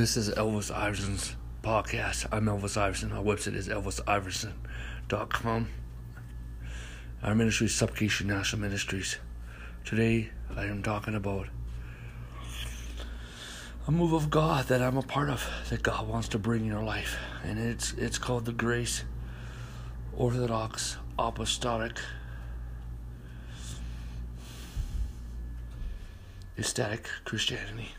This is Elvis Iverson's podcast. I'm Elvis Iverson. Our website is elvisiverson.com. Our ministry is Supplication National Ministries. Today I am talking about a move of God that I'm a part of that God wants to bring in your life. And it's it's called the Grace Orthodox Apostolic Ecstatic Christianity.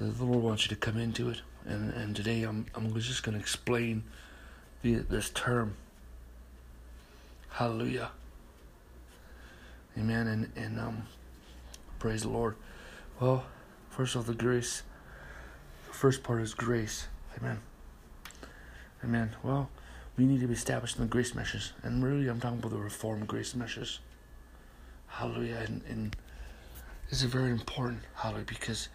The Lord wants you to come into it, and, and today I'm I'm just going to explain the, this term. Hallelujah. Amen. And and um, praise the Lord. Well, first of all, the grace. The first part is grace. Amen. Amen. Well, we need to be established in the grace measures, and really, I'm talking about the reformed grace measures. Hallelujah. And, and this is a very important, hallelujah, because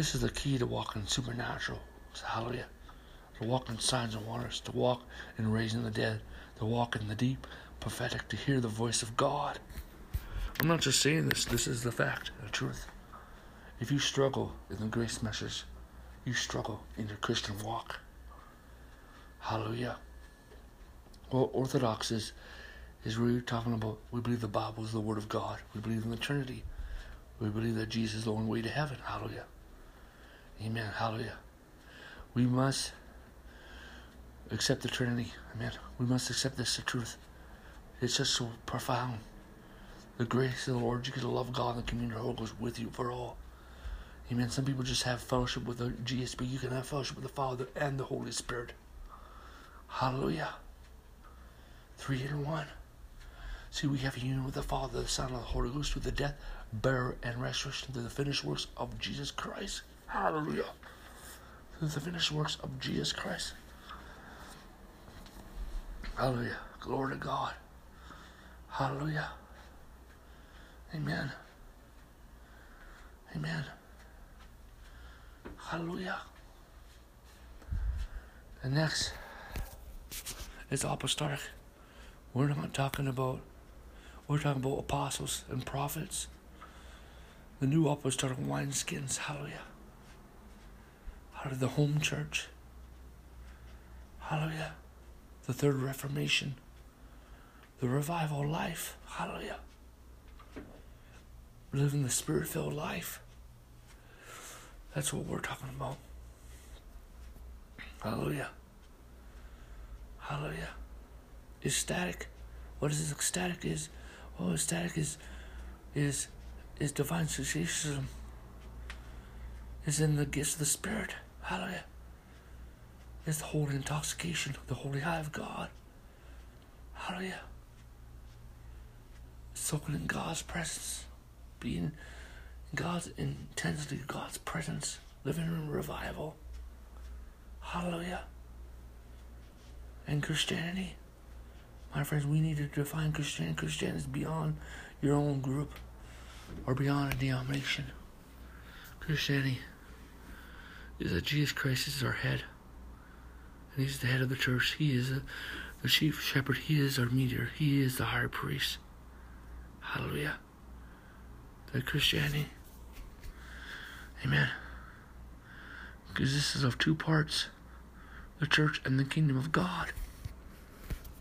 this is the key to walking supernatural. Hallelujah. To walk in signs and wonders, to walk in raising the dead, to walk in the deep, prophetic, to hear the voice of God. I'm not just saying this, this is the fact, the truth. If you struggle in the grace measures, you struggle in your Christian walk. Hallelujah. Well, Orthodox is, is really talking about we believe the Bible is the Word of God. We believe in the Trinity. We believe that Jesus is the only way to heaven. Hallelujah. Amen. Hallelujah. We must accept the Trinity. Amen. We must accept this the truth. It's just so profound. The grace of the Lord, you get to love of God and the communion of the Holy Ghost with you for all. Amen. Some people just have fellowship with the GSP. You can have fellowship with the Father and the Holy Spirit. Hallelujah. Three in one. See, we have union with the Father, the Son, and the Holy Ghost through the death, burial, and resurrection through the finished works of Jesus Christ. Hallelujah. Through the finished works of Jesus Christ. Hallelujah. Glory to God. Hallelujah. Amen. Amen. Hallelujah. And next is apostolic. We're not talking about we're talking about apostles and prophets. The new apostolic wineskins, hallelujah. Out of the home church. Hallelujah. The third reformation. The revival life. Hallelujah. Living the spirit filled life. That's what we're talking about. Hallelujah. Hallelujah. Ecstatic. What is ecstatic is Oh, ecstatic is is is divine succession. Is in the gifts of the Spirit. Hallelujah. Is the holy intoxication, the holy high of God. Hallelujah. Soaking in God's presence. Being in God's intensity, God's presence. Living in revival. Hallelujah. And Christianity my friends, we need to define Christianity. Christianity is beyond your own group or beyond a denomination. Christianity is that Jesus Christ is our head. And he's the head of the church. He is a, the chief shepherd. He is our mediator. He is the high priest. Hallelujah. The Christianity. Amen. Because this is of two parts the church and the kingdom of God.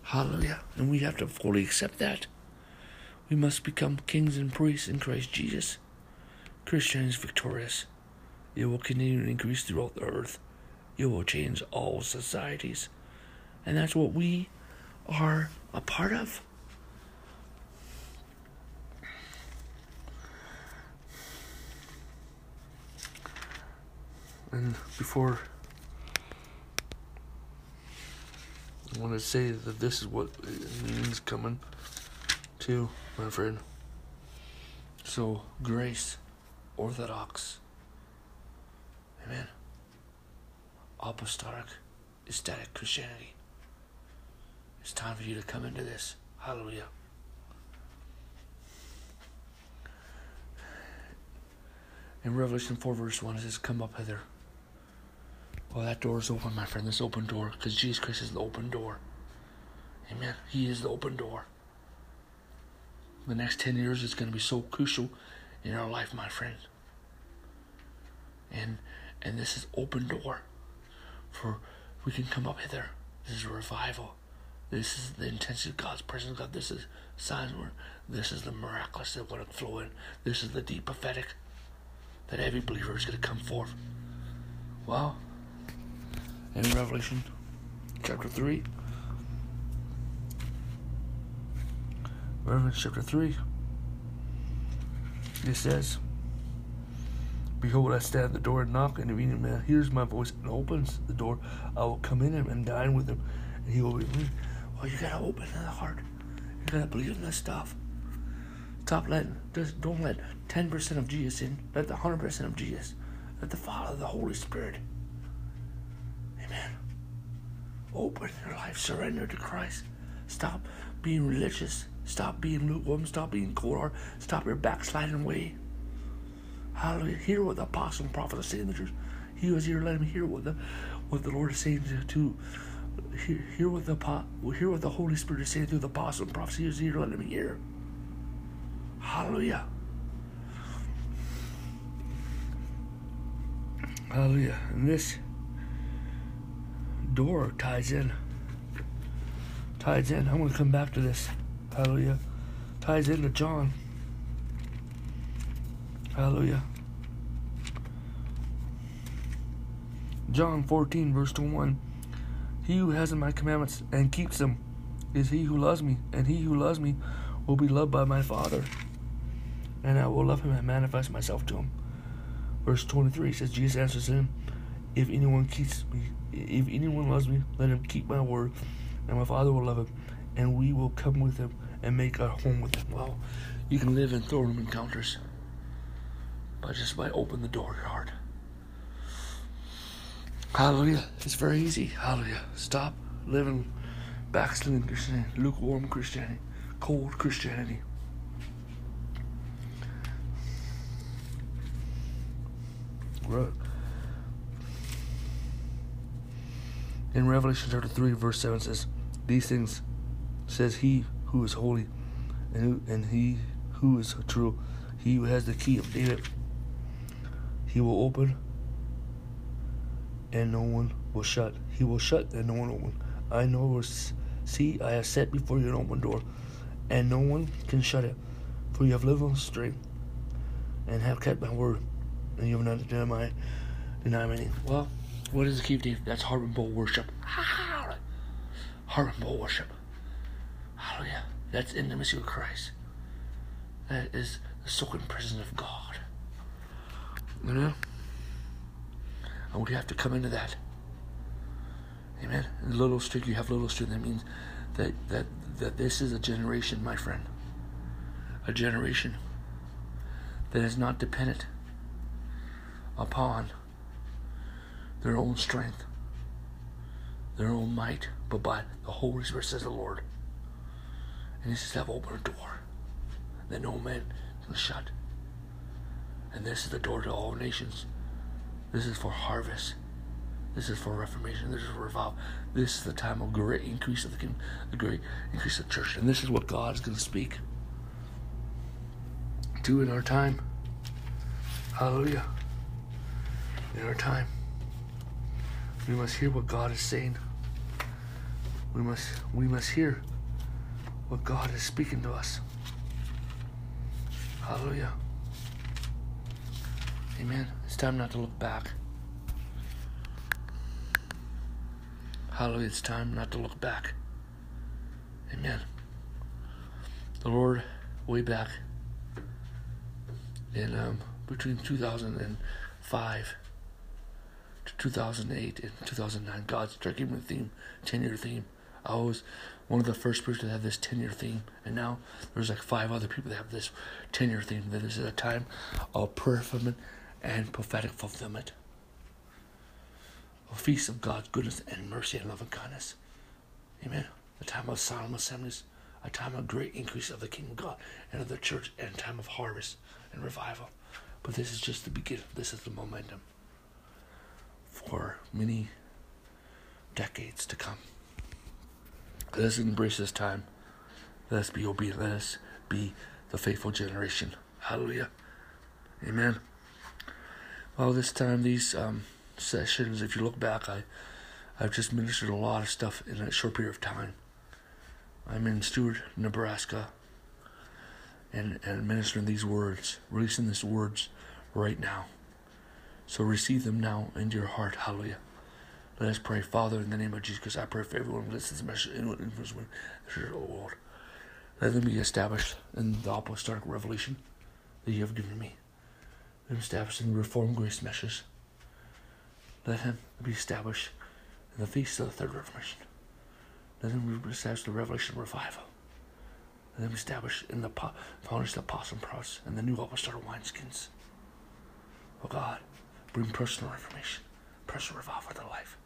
Hallelujah. And we have to fully accept that. We must become kings and priests in Christ Jesus. Christianity is victorious. It will continue to increase throughout the earth. It will change all societies. And that's what we are a part of. And before I want to say that this is what it means coming to my friend. So, grace, orthodox, amen, apostolic, ecstatic Christianity. It's time for you to come into this. Hallelujah. In Revelation 4, verse 1, it says, Come up hither. Well, that door is open, my friend. This open door, because Jesus Christ is the open door. Amen. He is the open door. The next 10 years is going to be so crucial in our life, my friend. And And this is open door for we can come up hither. This is a revival. This is the intensity of God's presence. God, this is signs where this is the miraculous that want to flow in. This is the deep prophetic that every believer is going to come forth. Well, in Revelation chapter 3, Revelation chapter 3, it says, Behold, I stand at the door and knock, and if any man hears my voice and opens the door, I will come in and dine with him, and he will be me. Well, you gotta open the heart. You gotta believe in this stuff. Stop letting, just don't let 10% of Jesus in. Let the 100% of Jesus. Let the Father, the Holy Spirit. Amen. Open your life. Surrender to Christ. Stop being religious. Stop being lukewarm. Stop being cold. Stop your backsliding way. Hallelujah. Hear what the apostle and prophet are saying the church. He was here. Let him hear what the what the Lord is saying to, hear, hear what the hear what the Holy Spirit is saying through the apostle and prophet. He was here. Let him hear. Hallelujah. Hallelujah. And this door ties in. Ties in. I'm going to come back to this. Hallelujah. Ties into John. Hallelujah. John 14, verse 21. He who has my commandments and keeps them is he who loves me, and he who loves me will be loved by my Father. And I will love him and manifest myself to him. Verse 23 says, Jesus answers him, If anyone keeps me, if anyone loves me, let him keep my word, and my Father will love him, and we will come with him and make our home with him. Well, you can live in throne room encounters but just by open the door heart. Hallelujah. It's very easy. Hallelujah. Stop living backsliding Christianity, lukewarm Christianity, cold Christianity. In Revelation chapter 3, verse 7 says, These things says he who is holy, and, who, and he who is true, he who has the key of David. He will open and no one will shut. He will shut and no one will open. I know, see, I have set before you an open door, and no one can shut it. For you have lived on straight and have kept my word, and you have not denied my, name. Well, what is the key of That's harp and bowl worship. Harp and bowl worship. Hallelujah. That's intimacy with Christ. That is the soaking presence of God. You know? And we have to come into that. Amen. In little street, you have little street. That means that, that, that this is a generation, my friend. A generation that is not dependent upon their own strength, their own might, but by the Holy Spirit, says the Lord. And He says, I've opened a door that no man can shut. And this is the door to all nations. This is for harvest. This is for reformation. This is for revival. This is the time of great increase of the kingdom, the great increase of the church. And this is what God is going to speak to in our time. Hallelujah. In our time. We must hear what God is saying. We must we must hear what God is speaking to us. Hallelujah. Amen. It's time not to look back. Hallelujah. It's time not to look back. Amen. The Lord, way back in um, between 2005 to 2008 and 2009, God started giving me the theme, 10 year theme. I was one of the first people to have this 10 year theme, and now there's like five other people that have this 10 year theme. This is a time of prayer fulfillment and prophetic fulfillment. A feast of God's goodness and mercy and love and kindness. Amen. A time of solemn assemblies, a time of great increase of the kingdom of God and of the church, and a time of harvest and revival. But this is just the beginning. This is the momentum for many decades to come. Let us embrace this time. Let us be obedient. Let us be the faithful generation. Hallelujah. Amen. Well, this time, these um, sessions, if you look back, I, I've just ministered a lot of stuff in a short period of time. I'm in Stuart, Nebraska, and, and ministering these words, releasing these words right now. So receive them now into your heart. Hallelujah. Let us pray, Father, in the name of Jesus, I pray for everyone who listens to this message, in influence when oh Lord. Let them be established in the apostolic revelation that you have given me. Them established in the Reformed Grace message. Let him be established in the feast of the Third Reformation. Let him be established in the Revelation Revival. Let him be established in the foundation of the Apostle Prophets and the new apostolic wineskins. Oh God, bring personal information, personal revival to life.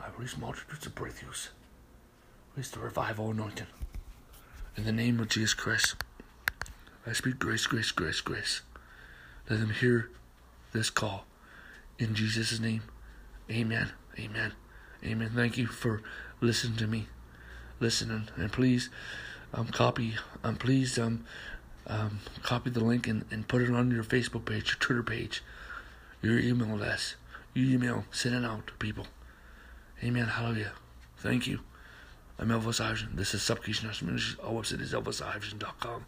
I release multitudes of breakthroughs. Release the revival anointing. In the name of Jesus Christ, I speak grace, grace, grace, grace. Let them hear this call. In Jesus' name, amen, amen, amen. Thank you for listening to me, listening. And please um, copy, um, please um, um, copy the link and, and put it on your Facebook page, your Twitter page, your email list. You email, send it out to people. Amen. Hallelujah. Thank you. I'm Elvis Iverson. This is Supplication Ministries. Our website is elvisiverson.com.